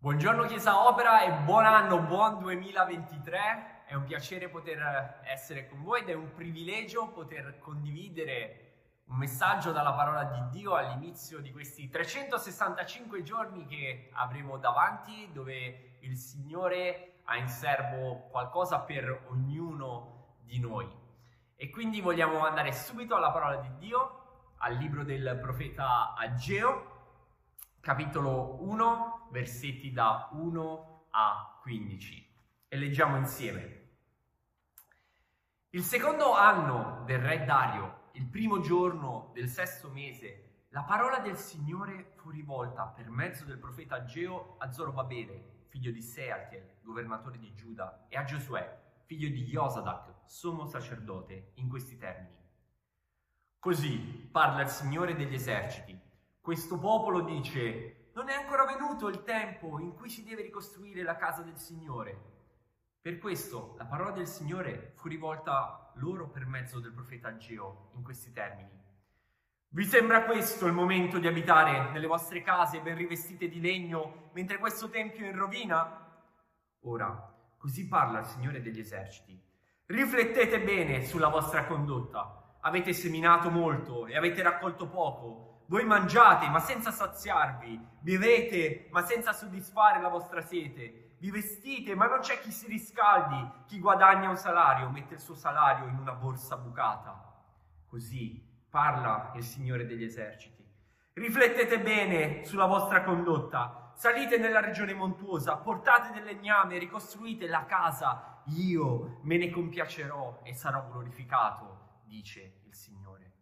Buongiorno Chiesa Opera e buon anno, buon 2023. È un piacere poter essere con voi ed è un privilegio poter condividere un messaggio dalla parola di Dio all'inizio di questi 365 giorni che avremo davanti, dove il Signore ha in serbo qualcosa per ognuno di noi. E quindi vogliamo andare subito alla parola di Dio, al libro del profeta Ageo, capitolo 1, versetti da 1 a 15. E leggiamo insieme. Il secondo anno del re Dario, il primo giorno del sesto mese, la parola del Signore fu rivolta per mezzo del profeta Ageo a Zorobabele, figlio di Sealtiel, governatore di Giuda, e a Giosuè, figlio di Josadak, sommo sacerdote, in questi termini. Così parla il Signore degli eserciti questo popolo dice, non è ancora venuto il tempo in cui si deve ricostruire la casa del Signore. Per questo la parola del Signore fu rivolta loro per mezzo del profeta Ageo in questi termini. Vi sembra questo il momento di abitare nelle vostre case ben rivestite di legno mentre questo tempio è in rovina? Ora, così parla il Signore degli eserciti. Riflettete bene sulla vostra condotta. Avete seminato molto e avete raccolto poco voi mangiate ma senza saziarvi, bevete ma senza soddisfare la vostra sete, vi vestite ma non c'è chi si riscaldi, chi guadagna un salario mette il suo salario in una borsa bucata. Così parla il Signore degli eserciti. Riflettete bene sulla vostra condotta, salite nella regione montuosa, portate del legname, ricostruite la casa, io me ne compiacerò e sarò glorificato, dice il Signore.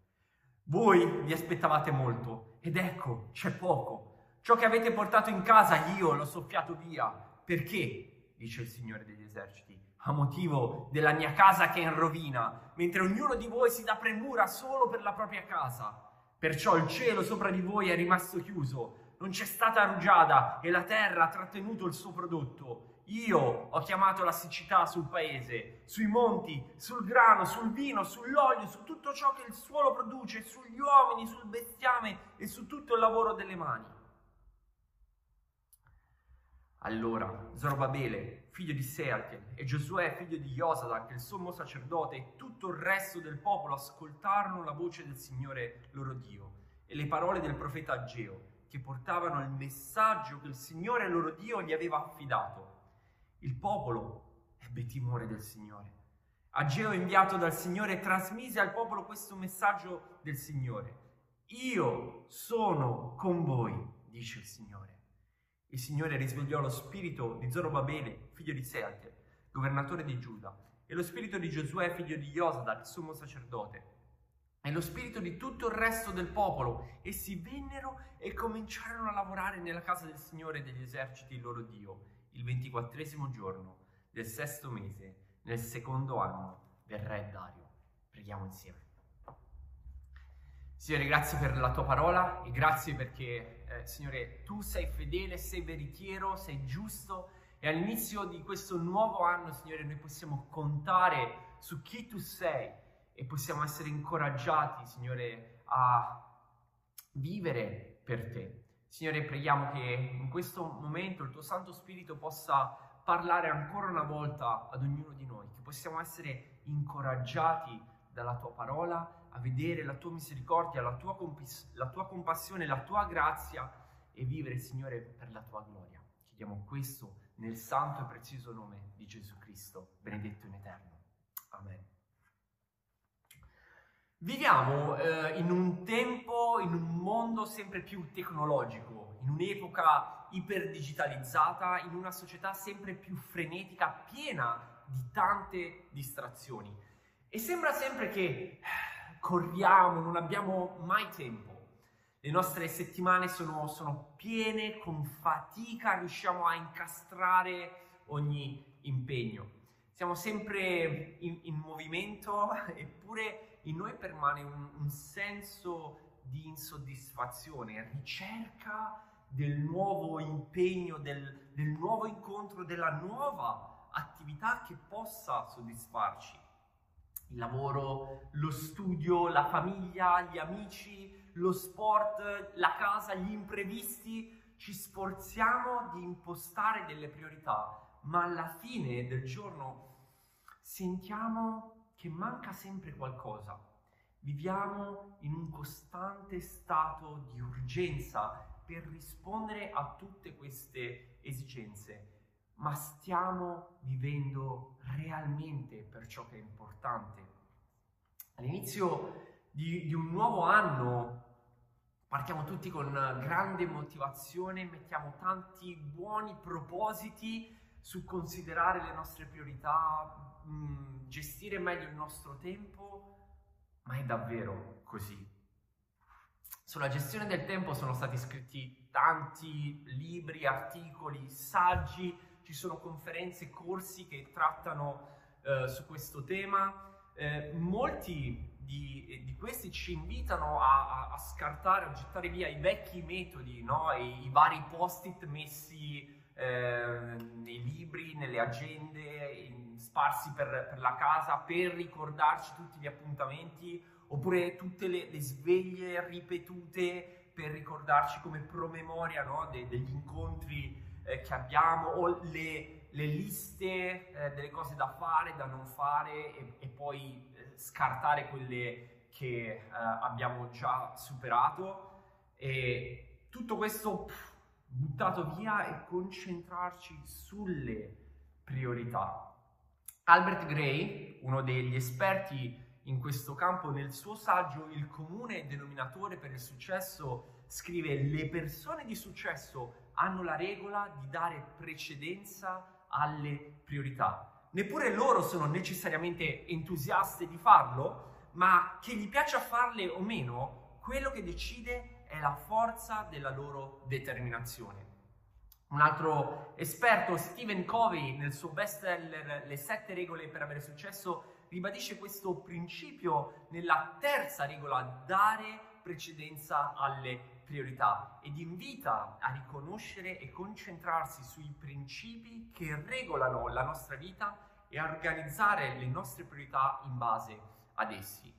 Voi vi aspettavate molto ed ecco, c'è poco. Ciò che avete portato in casa io l'ho soffiato via. Perché? dice il Signore degli eserciti. A motivo della mia casa che è in rovina, mentre ognuno di voi si dà premura solo per la propria casa. Perciò il cielo sopra di voi è rimasto chiuso, non c'è stata rugiada e la terra ha trattenuto il suo prodotto. Io ho chiamato la siccità sul paese, sui monti, sul grano, sul vino, sull'olio, su tutto ciò che il suolo produce, sugli uomini, sul bestiame e su tutto il lavoro delle mani. Allora Zorobabele, figlio di Sealtiel, e Giosuè, figlio di Josadak, il sommo sacerdote, e tutto il resto del popolo ascoltarono la voce del Signore loro Dio e le parole del profeta Ageo, che portavano il messaggio che il Signore loro Dio gli aveva affidato il popolo ebbe timore del Signore. Ageo, inviato dal Signore, trasmise al popolo questo messaggio del Signore. Io sono con voi, dice il Signore. Il Signore risvegliò lo spirito di Zorobabele, figlio di Sealtiel, governatore di Giuda, e lo spirito di Giosuè, figlio di Josadak, sommo sacerdote, e lo spirito di tutto il resto del popolo. Essi vennero e cominciarono a lavorare nella casa del Signore degli eserciti, il loro Dio il ventiquattresimo giorno del sesto mese, nel secondo anno del re Dario. Preghiamo insieme. Signore, grazie per la tua parola e grazie perché, eh, Signore, tu sei fedele, sei veritiero, sei giusto e all'inizio di questo nuovo anno, Signore, noi possiamo contare su chi tu sei e possiamo essere incoraggiati, Signore, a vivere per te. Signore, preghiamo che in questo momento il tuo Santo Spirito possa parlare ancora una volta ad ognuno di noi, che possiamo essere incoraggiati dalla tua parola a vedere la tua misericordia, la tua, compis- la tua compassione, la tua grazia e vivere, Signore, per la tua gloria. Chiediamo questo nel santo e prezioso nome di Gesù Cristo, benedetto in eterno. Viviamo eh, in un tempo, in un mondo sempre più tecnologico, in un'epoca iperdigitalizzata, in una società sempre più frenetica, piena di tante distrazioni. E sembra sempre che eh, corriamo, non abbiamo mai tempo. Le nostre settimane sono, sono piene, con fatica riusciamo a incastrare ogni impegno. Siamo sempre in, in movimento, eppure in noi permane un, un senso di insoddisfazione, ricerca del nuovo impegno, del, del nuovo incontro, della nuova attività che possa soddisfarci. Il lavoro, lo studio, la famiglia, gli amici, lo sport, la casa, gli imprevisti, ci sforziamo di impostare delle priorità, ma alla fine del giorno sentiamo che manca sempre qualcosa. Viviamo in un costante stato di urgenza per rispondere a tutte queste esigenze, ma stiamo vivendo realmente per ciò che è importante. All'inizio di, di un nuovo anno partiamo tutti con grande motivazione, mettiamo tanti buoni propositi su considerare le nostre priorità, mh, mm, gestire meglio il nostro tempo, ma è davvero così. Sulla gestione del tempo sono stati scritti tanti libri, articoli, saggi, ci sono conferenze, corsi che trattano eh, su questo tema. Eh, molti di, di, questi ci invitano a, a, scartare, a gettare via i vecchi metodi, no? I, i, vari post-it messi eh, nei libri, nelle agende, in, sparsi per, per, la casa per ricordarci tutti gli appuntamenti, oppure tutte le, le sveglie ripetute per ricordarci come promemoria no? De, degli incontri eh, che abbiamo, o le, le liste eh, delle cose da fare, da non fare, e, e poi eh, scartare quelle che eh, abbiamo già superato. E tutto questo pff, buttato via e concentrarci sulle priorità. Albert Gray, uno degli esperti in questo campo, nel suo saggio Il comune denominatore per il successo, scrive le persone di successo hanno la regola di dare precedenza alle priorità. Neppure loro sono necessariamente entusiaste di farlo, ma che gli piaccia farle o meno, quello che decide è la forza della loro determinazione. Un altro esperto, Stephen Covey, nel suo bestseller Le sette regole per avere successo, ribadisce questo principio nella terza regola, dare precedenza alle priorità ed invita a riconoscere e concentrarsi sui principi che regolano la nostra vita e a organizzare le nostre priorità in base ad essi.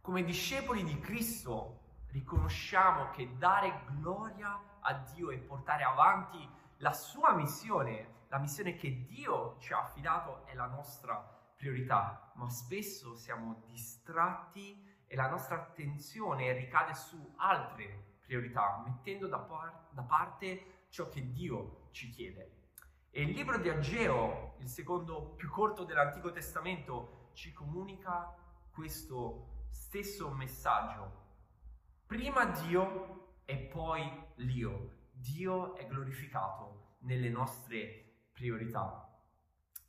Come discepoli di Cristo riconosciamo che dare gloria a Dio e portare avanti la sua missione, la missione che Dio ci ha affidato è la nostra priorità, ma spesso siamo distratti e la nostra attenzione ricade su altre priorità, mettendo da, par- da parte ciò che Dio ci chiede. E il libro di Ageo, il secondo più corto dell'Antico Testamento, ci comunica questo stesso messaggio Prima Dio e poi l'io. Dio è glorificato nelle nostre priorità.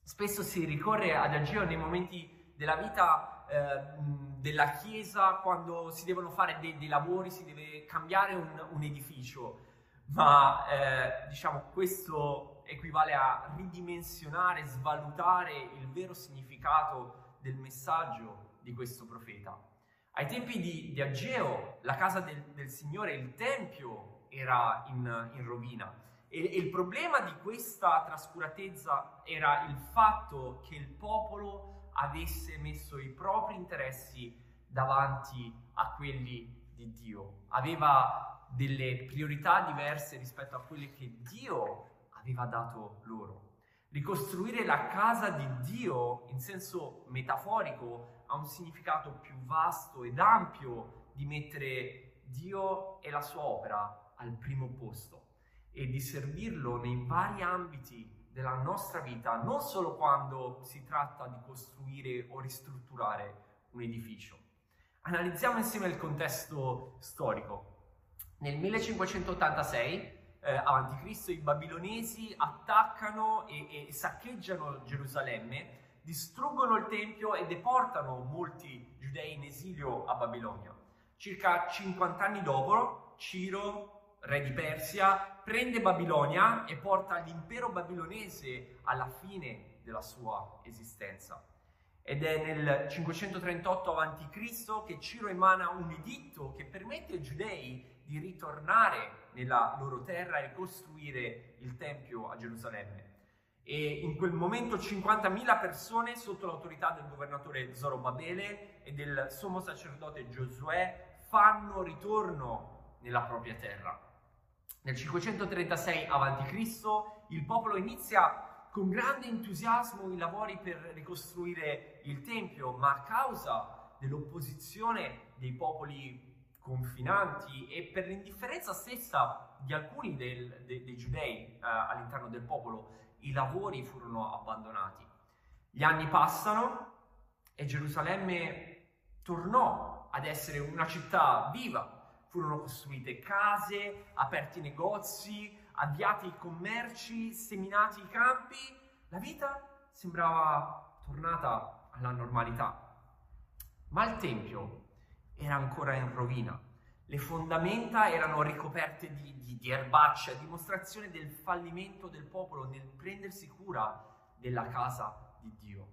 Spesso si ricorre ad Ageo nei momenti della vita eh, della Chiesa quando si devono fare dei, dei lavori, si deve cambiare un, un edificio, ma eh, diciamo questo equivale a ridimensionare, svalutare il vero significato del messaggio di questo profeta. Ai tempi di, di Ageo, la casa del, del, Signore, il Tempio, era in, in rovina. E, e, il problema di questa trascuratezza era il fatto che il popolo avesse messo i propri interessi davanti a quelli di Dio. Aveva delle priorità diverse rispetto a quelle che Dio aveva dato loro. Ricostruire la casa di Dio in senso metaforico ha un significato più vasto ed ampio di mettere Dio e la sua opera al primo posto e di servirlo nei vari ambiti della nostra vita, non solo quando si tratta di costruire o ristrutturare un edificio. Analizziamo insieme il contesto storico. Nel 1586 eh, a.C. i babilonesi attaccano e, e saccheggiano Gerusalemme distruggono il Tempio e deportano molti giudei in esilio a Babilonia. Circa 50 anni dopo, Ciro, re di Persia, prende Babilonia e porta l'impero babilonese alla fine della sua esistenza. Ed è nel 538 a.C. che Ciro emana un editto che permette ai giudei di ritornare nella loro terra e costruire il Tempio a Gerusalemme e in quel momento 50.000 persone sotto l'autorità del governatore Zorobabele e del sommo sacerdote Giosuè fanno ritorno nella propria terra. Nel 536 a.C. il popolo inizia con grande entusiasmo i lavori per ricostruire il Tempio, ma a causa dell'opposizione dei popoli confinanti e per l'indifferenza stessa di alcuni del, de, dei giudei eh, all'interno del popolo, i lavori furono abbandonati. Gli anni passano e Gerusalemme tornò ad essere una città viva. Furono costruite case, aperti negozi, avviati i commerci, seminati i campi. La vita sembrava tornata alla normalità. Ma il Tempio era ancora in rovina. Le fondamenta erano ricoperte di, di, di erbacce, a dimostrazione del fallimento del popolo nel prendersi cura della casa di Dio.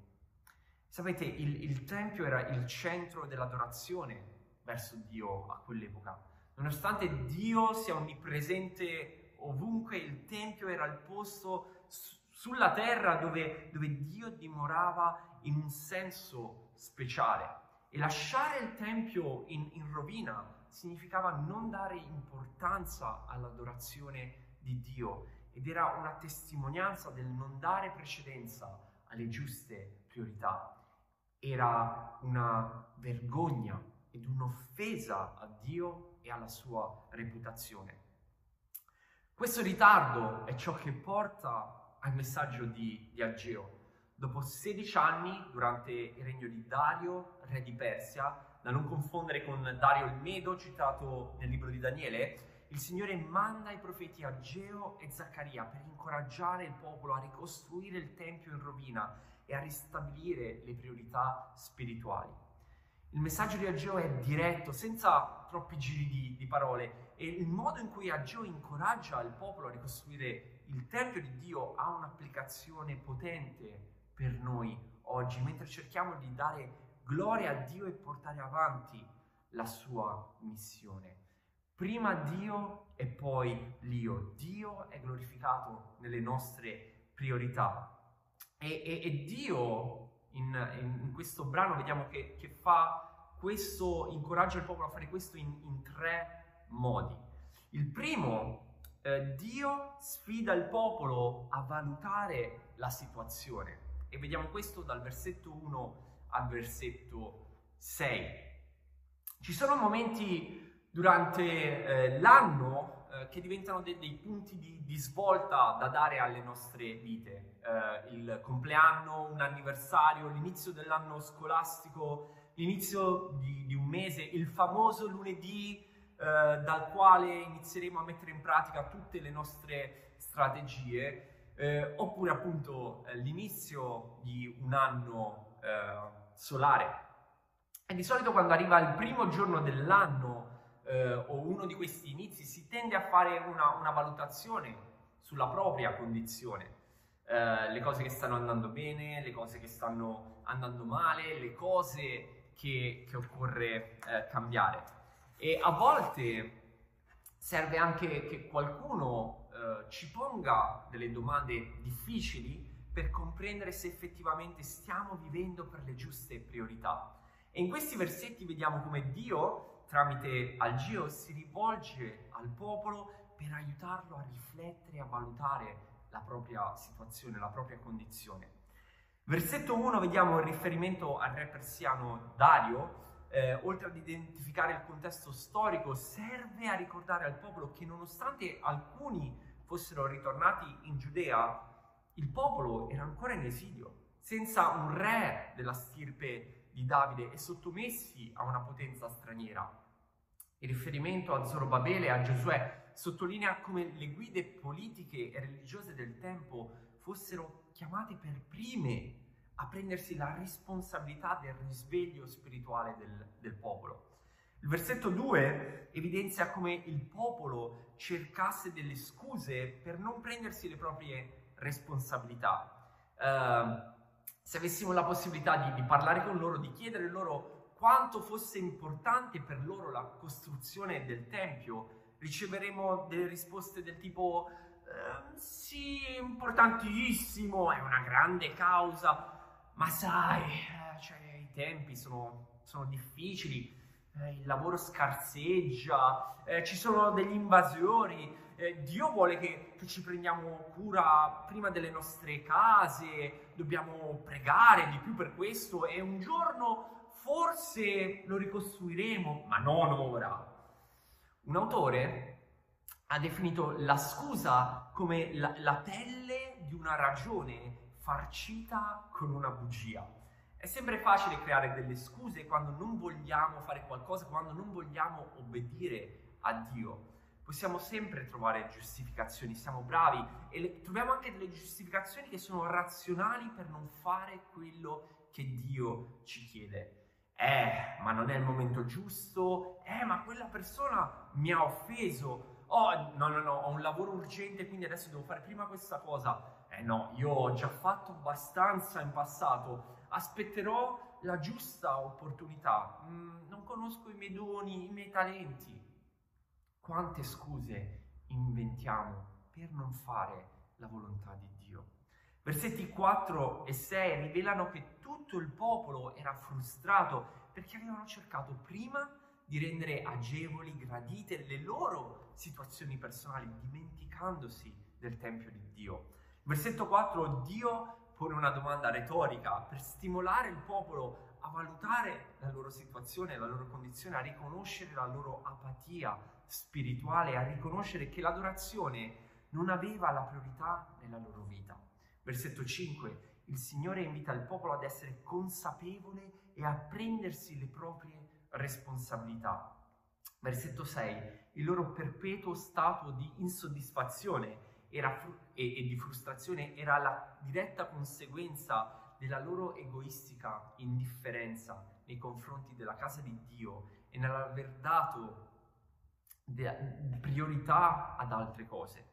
Sapete, il, il Tempio era il centro dell'adorazione verso Dio a quell'epoca. Nonostante Dio sia onnipresente ovunque, il Tempio era il posto sulla terra dove, dove Dio dimorava in un senso speciale. E lasciare il Tempio in, in rovina significava non dare importanza all'adorazione di Dio ed era una testimonianza del non dare precedenza alle giuste priorità. Era una vergogna ed un'offesa a Dio e alla sua reputazione. Questo ritardo è ciò che porta al messaggio di, di Ageo, Dopo 16 anni, durante il regno di Dario, re di Persia, da non confondere con Dario il Medo, citato nel libro di Daniele, il Signore manda i profeti Ageo e Zaccaria per incoraggiare il popolo a ricostruire il Tempio in rovina e a ristabilire le priorità spirituali. Il messaggio di Ageo è diretto, senza troppi giri di, di parole, e il modo in cui Ageo incoraggia il popolo a ricostruire il Tempio di Dio ha un'applicazione potente per noi oggi, mentre cerchiamo di dare gloria a Dio e portare avanti la sua missione. Prima Dio e poi l'io. Dio è glorificato nelle nostre priorità. E, e, e Dio in, in, questo brano vediamo che, che, fa questo, incoraggia il popolo a fare questo in, in tre modi. Il primo, eh, Dio sfida il popolo a valutare la situazione. E vediamo questo dal versetto 1 al versetto 6. Ci sono momenti durante eh, l'anno eh, che diventano de- dei punti di-, di, svolta da dare alle nostre vite. Eh, il compleanno, un anniversario, l'inizio dell'anno scolastico, l'inizio di, di un mese, il famoso lunedì eh, dal quale inizieremo a mettere in pratica tutte le nostre strategie eh, oppure appunto eh, l'inizio di un anno eh, solare. E di solito quando arriva il primo giorno dell'anno eh, o uno di questi inizi si tende a fare una, una valutazione sulla propria condizione. Uh, le cose che stanno andando bene, le cose che stanno andando male, le cose che, che occorre uh, cambiare. E a volte serve anche che qualcuno eh, ci ponga delle domande difficili per comprendere se effettivamente stiamo vivendo per le giuste priorità. E in questi versetti vediamo come Dio, tramite Algio, si rivolge al popolo per aiutarlo a riflettere, a valutare la propria situazione, la propria condizione. Versetto 1 vediamo il riferimento al re persiano Dario, eh, oltre ad identificare il contesto storico, serve a ricordare al popolo che nonostante alcuni fossero ritornati in Giudea, il popolo era ancora in esilio, senza un re della stirpe di Davide e sottomessi a una potenza straniera. Il riferimento a Zorobabele e a Giosuè sottolinea come le guide politiche e religiose del tempo fossero chiamate per prime a prendersi la responsabilità del risveglio spirituale del, del popolo. Il versetto 2 evidenzia come il popolo cercasse delle scuse per non prendersi le proprie responsabilità. Uh, se avessimo la possibilità di, di, parlare con loro, di chiedere loro quanto fosse importante per loro la costruzione del Tempio, riceveremo delle risposte del tipo uh, sì, importantissimo, è una grande causa, ma sai, eh, cioè, i tempi sono, sono difficili, eh, il lavoro scarseggia, eh, ci sono degli invasori, eh, Dio vuole che, che, ci prendiamo cura prima delle nostre case, dobbiamo pregare di più per questo e un giorno forse lo ricostruiremo, ma non ora. Un autore ha definito la scusa come la, la pelle di una ragione farcita con una bugia. È sempre facile creare delle scuse quando non vogliamo fare qualcosa, quando non vogliamo obbedire a Dio. Possiamo sempre trovare giustificazioni, siamo bravi e le, troviamo anche delle giustificazioni che sono razionali per non fare quello che Dio ci chiede. Eh, ma non è il momento giusto. Eh, ma quella persona mi ha offeso oh no no no, ho un lavoro urgente quindi adesso devo fare prima questa cosa. Eh no, io ho già fatto abbastanza in passato, aspetterò la giusta opportunità. Mm, non conosco i miei doni, i miei talenti. Quante scuse inventiamo per non fare la volontà di Dio. Versetti 4 e 6 rivelano che tutto il popolo era frustrato perché avevano cercato prima di rendere agevoli, gradite le loro situazioni personali, dimenticandosi del Tempio di Dio. Versetto 4, Dio pone una domanda retorica per stimolare il popolo a valutare la loro situazione, la loro condizione, a riconoscere la loro apatia spirituale, a riconoscere che l'adorazione non aveva la priorità nella loro vita. Versetto 5, il Signore invita il popolo ad essere consapevole e a prendersi le proprie responsabilità. Versetto 6. Il loro perpetuo stato di insoddisfazione fru- e, e di frustrazione era la diretta conseguenza della loro egoistica indifferenza nei confronti della casa di Dio e nell'aver dato de- priorità ad altre cose.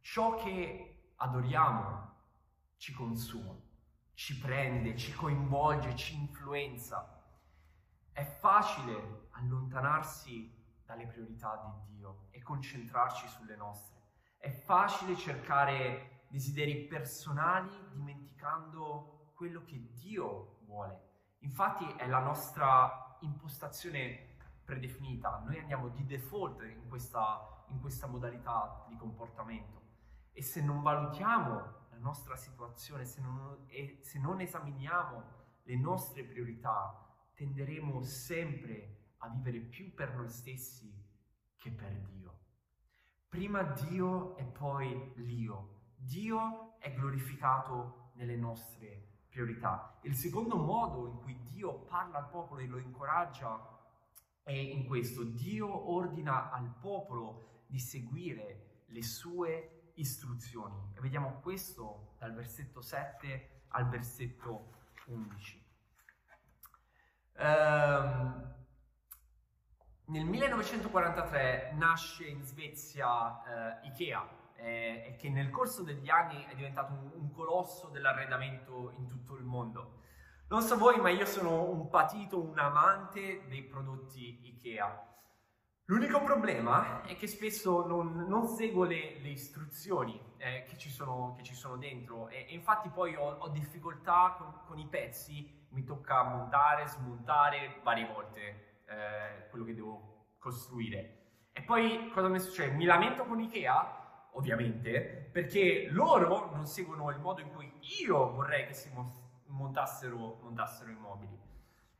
Ciò che adoriamo ci consuma, ci prende, ci coinvolge, ci influenza è facile allontanarsi dalle priorità di Dio e concentrarci sulle nostre. È facile cercare desideri personali dimenticando quello che Dio vuole. Infatti è la nostra impostazione predefinita. Noi andiamo di default in questa, in questa modalità di comportamento. E se non valutiamo la nostra situazione, se non, se non esaminiamo le nostre priorità, tenderemo sempre a vivere più per noi stessi che per Dio. Prima Dio e poi l'io. Dio è glorificato nelle nostre priorità. Il secondo modo in cui Dio parla al popolo e lo incoraggia è in questo. Dio ordina al popolo di seguire le sue istruzioni. E vediamo questo dal versetto 7 al versetto 11. Um, nel 1943 nasce in Svezia uh, Ikea, eh, che nel corso degli anni è diventato un, un, colosso dell'arredamento in tutto il mondo. Non so voi, ma io sono un patito, un amante dei prodotti Ikea. L'unico problema è che spesso non, non seguo le, le istruzioni eh, che, ci sono, che, ci sono, dentro e, e infatti poi ho, ho difficoltà con, con i pezzi mi tocca montare, smontare varie volte eh, quello che devo costruire. E poi cosa mi succede? Mi lamento con Ikea, ovviamente, perché loro non seguono il modo in cui io vorrei che si montassero, montassero i mobili.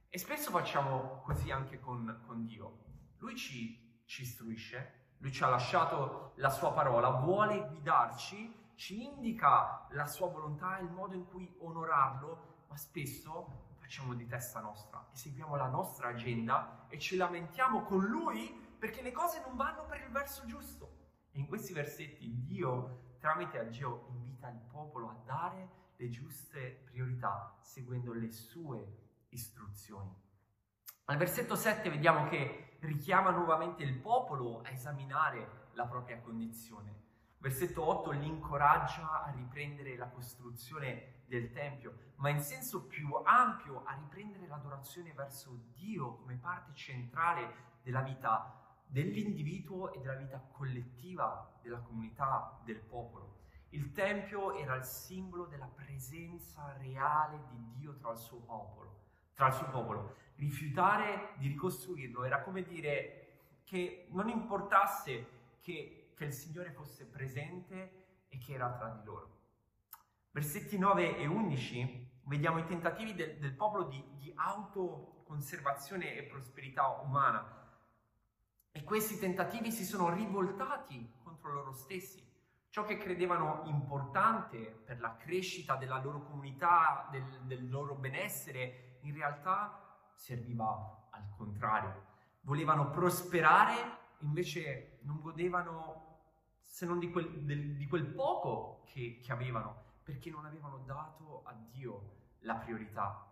E spesso facciamo così anche con, con Dio. Lui ci, ci istruisce, lui ci ha lasciato la sua parola, vuole guidarci, ci indica la sua volontà il modo in cui onorarlo, ma spesso facciamo di testa nostra e seguiamo la nostra agenda e ci lamentiamo con Lui perché le cose non vanno per il verso giusto. E in questi versetti Dio, tramite Ageo, invita il popolo a dare le giuste priorità seguendo le sue istruzioni. Al versetto 7 vediamo che richiama nuovamente il popolo a esaminare la propria condizione. Versetto 8 li incoraggia a riprendere la costruzione del Tempio, ma in senso più ampio a riprendere l'adorazione verso Dio come parte centrale della vita dell'individuo e della vita collettiva della comunità, del popolo. Il Tempio era il simbolo della presenza reale di Dio tra il suo popolo. Tra il suo popolo. Rifiutare di ricostruirlo era come dire che non importasse che che il Signore fosse presente e che era tra di loro. Versetti 9 e 11 vediamo i tentativi del, del popolo di, di autoconservazione e prosperità umana. E questi tentativi si sono rivoltati contro loro stessi. Ciò che credevano importante per la crescita della loro comunità, del, del loro benessere, in realtà serviva al contrario. Volevano prosperare, invece non godevano se non di quel, del, di quel poco che, che avevano perché non avevano dato a Dio la priorità.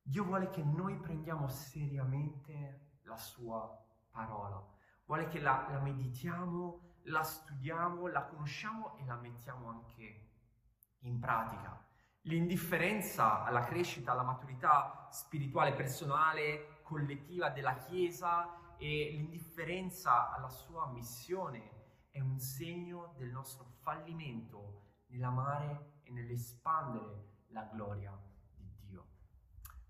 Dio vuole che noi prendiamo seriamente la sua parola, vuole che la, la meditiamo, la studiamo, la conosciamo e la mettiamo anche in pratica. L'indifferenza alla crescita, alla maturità spirituale personale, collettiva della Chiesa e l'indifferenza alla sua missione è un segno del nostro fallimento nell'amare e nell'espandere la gloria di Dio.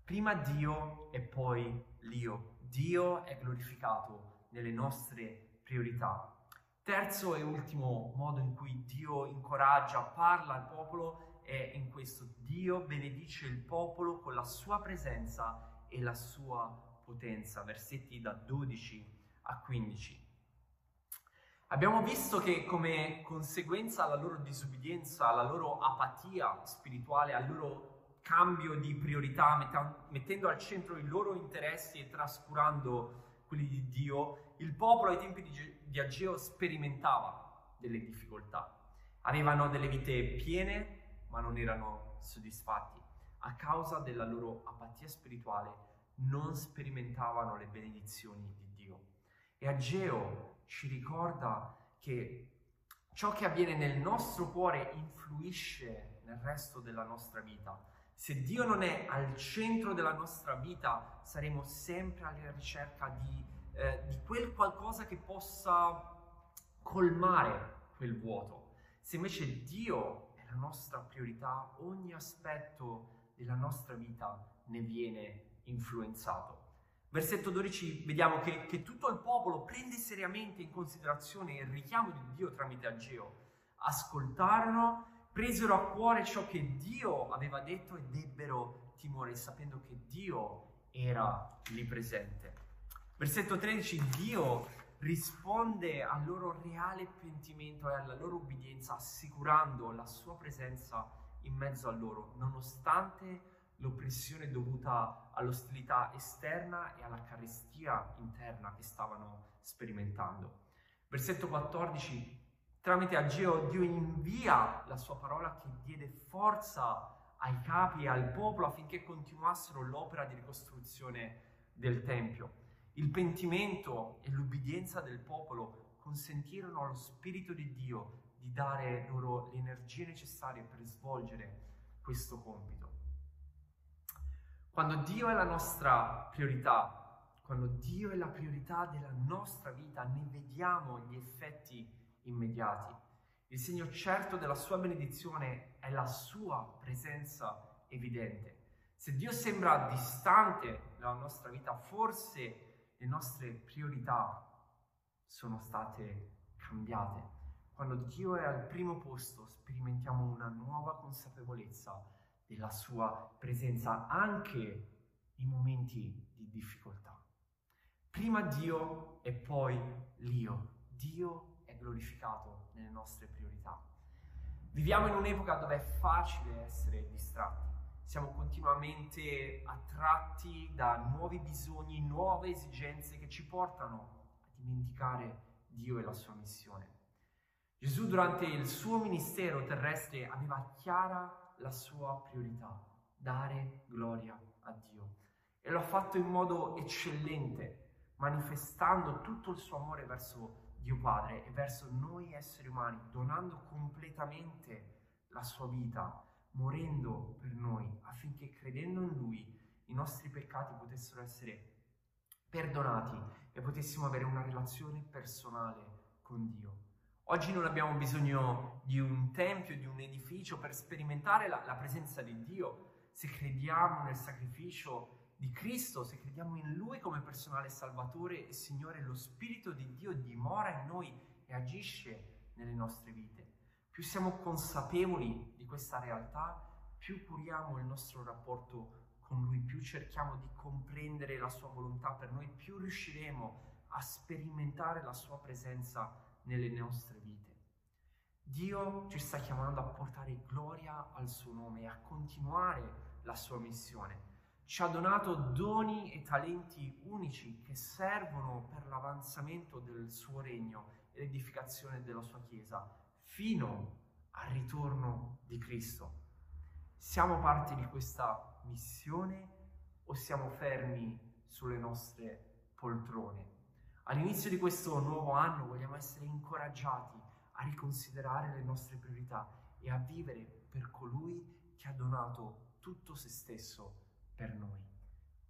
Prima Dio e poi l'io. Dio è glorificato nelle nostre priorità. Terzo e ultimo modo in cui Dio incoraggia, parla al popolo è in questo. Dio benedice il popolo con la sua presenza e la sua potenza. Versetti da 12 a 15. Abbiamo visto che come conseguenza alla loro disubbidienza, alla loro apatia spirituale, al loro cambio di priorità, mettendo al centro i loro interessi e trascurando quelli di Dio, il popolo ai tempi di Ageo sperimentava delle difficoltà. Avevano delle vite piene, ma non erano soddisfatti. A causa della loro apatia spirituale non sperimentavano le benedizioni di Dio. E Ageo ci ricorda che ciò che avviene nel nostro cuore influisce nel resto della nostra vita. Se Dio non è al centro della nostra vita, saremo sempre alla ricerca di, eh, di quel qualcosa che possa colmare quel vuoto. Se invece Dio è la nostra priorità, ogni aspetto della nostra vita ne viene influenzato. Versetto 12 vediamo che, che, tutto il popolo prende seriamente in considerazione il richiamo di Dio tramite Ageo. Ascoltarono, presero a cuore ciò che Dio aveva detto ed ebbero timore, sapendo che Dio era lì presente. Versetto 13, Dio risponde al loro reale pentimento e alla loro obbedienza, assicurando la sua presenza in mezzo a loro, nonostante l'oppressione dovuta all'ostilità esterna e alla carestia interna che stavano sperimentando. Versetto 14, tramite Ageo Dio invia la sua parola che diede forza ai capi e al popolo affinché continuassero l'opera di ricostruzione del Tempio. Il pentimento e l'ubbidienza del popolo consentirono allo Spirito di Dio di dare loro le energie necessarie per svolgere questo compito. Quando Dio è la nostra priorità, quando Dio è la priorità della nostra vita, ne vediamo gli effetti immediati. Il segno certo della sua benedizione è la sua presenza evidente. Se Dio sembra distante dalla nostra vita, forse le nostre priorità sono state cambiate. Quando Dio è al primo posto, sperimentiamo una nuova consapevolezza della sua presenza anche in momenti di difficoltà. Prima Dio e poi l'io. Dio è glorificato nelle nostre priorità. Viviamo in un'epoca dove è facile essere distratti. Siamo continuamente attratti da nuovi bisogni, nuove esigenze che ci portano a dimenticare Dio e la sua missione. Gesù durante il suo ministero terrestre aveva chiara la sua priorità, dare gloria a Dio. E lo ha fatto in modo eccellente, manifestando tutto il suo amore verso Dio Padre e verso noi esseri umani, donando completamente la sua vita, morendo per noi, affinché credendo in Lui i nostri peccati potessero essere perdonati e potessimo avere una relazione personale con Dio. Oggi non abbiamo bisogno di un tempio, di un edificio per sperimentare la, la, presenza di Dio. Se crediamo nel sacrificio di Cristo, se crediamo in Lui come personale Salvatore e Signore, lo Spirito di Dio dimora in noi e agisce nelle nostre vite. Più siamo consapevoli di questa realtà, più curiamo il nostro rapporto con Lui, più cerchiamo di comprendere la Sua volontà per noi, più riusciremo a sperimentare la Sua presenza nelle nostre vite. Dio ci sta chiamando a portare gloria al suo nome e a continuare la sua missione. Ci ha donato doni e talenti unici che servono per l'avanzamento del suo regno e l'edificazione della sua Chiesa fino al ritorno di Cristo. Siamo parte di questa missione o siamo fermi sulle nostre poltrone? All'inizio di questo nuovo anno vogliamo essere incoraggiati a riconsiderare le nostre priorità e a vivere per colui che ha donato tutto se stesso per noi.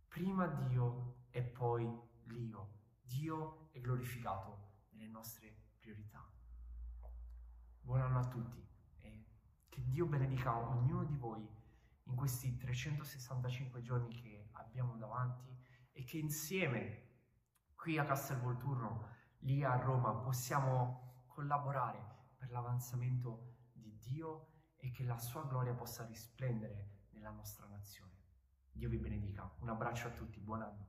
Prima Dio e poi l'io. Dio è glorificato nelle nostre priorità. Buon anno a tutti e che Dio benedica ognuno di voi in questi 365 giorni che abbiamo davanti e che insieme qui a Castelvolturno, lì a Roma, possiamo collaborare per l'avanzamento di Dio e che la sua gloria possa risplendere nella nostra nazione. Dio vi benedica. Un abbraccio a tutti, buon anno.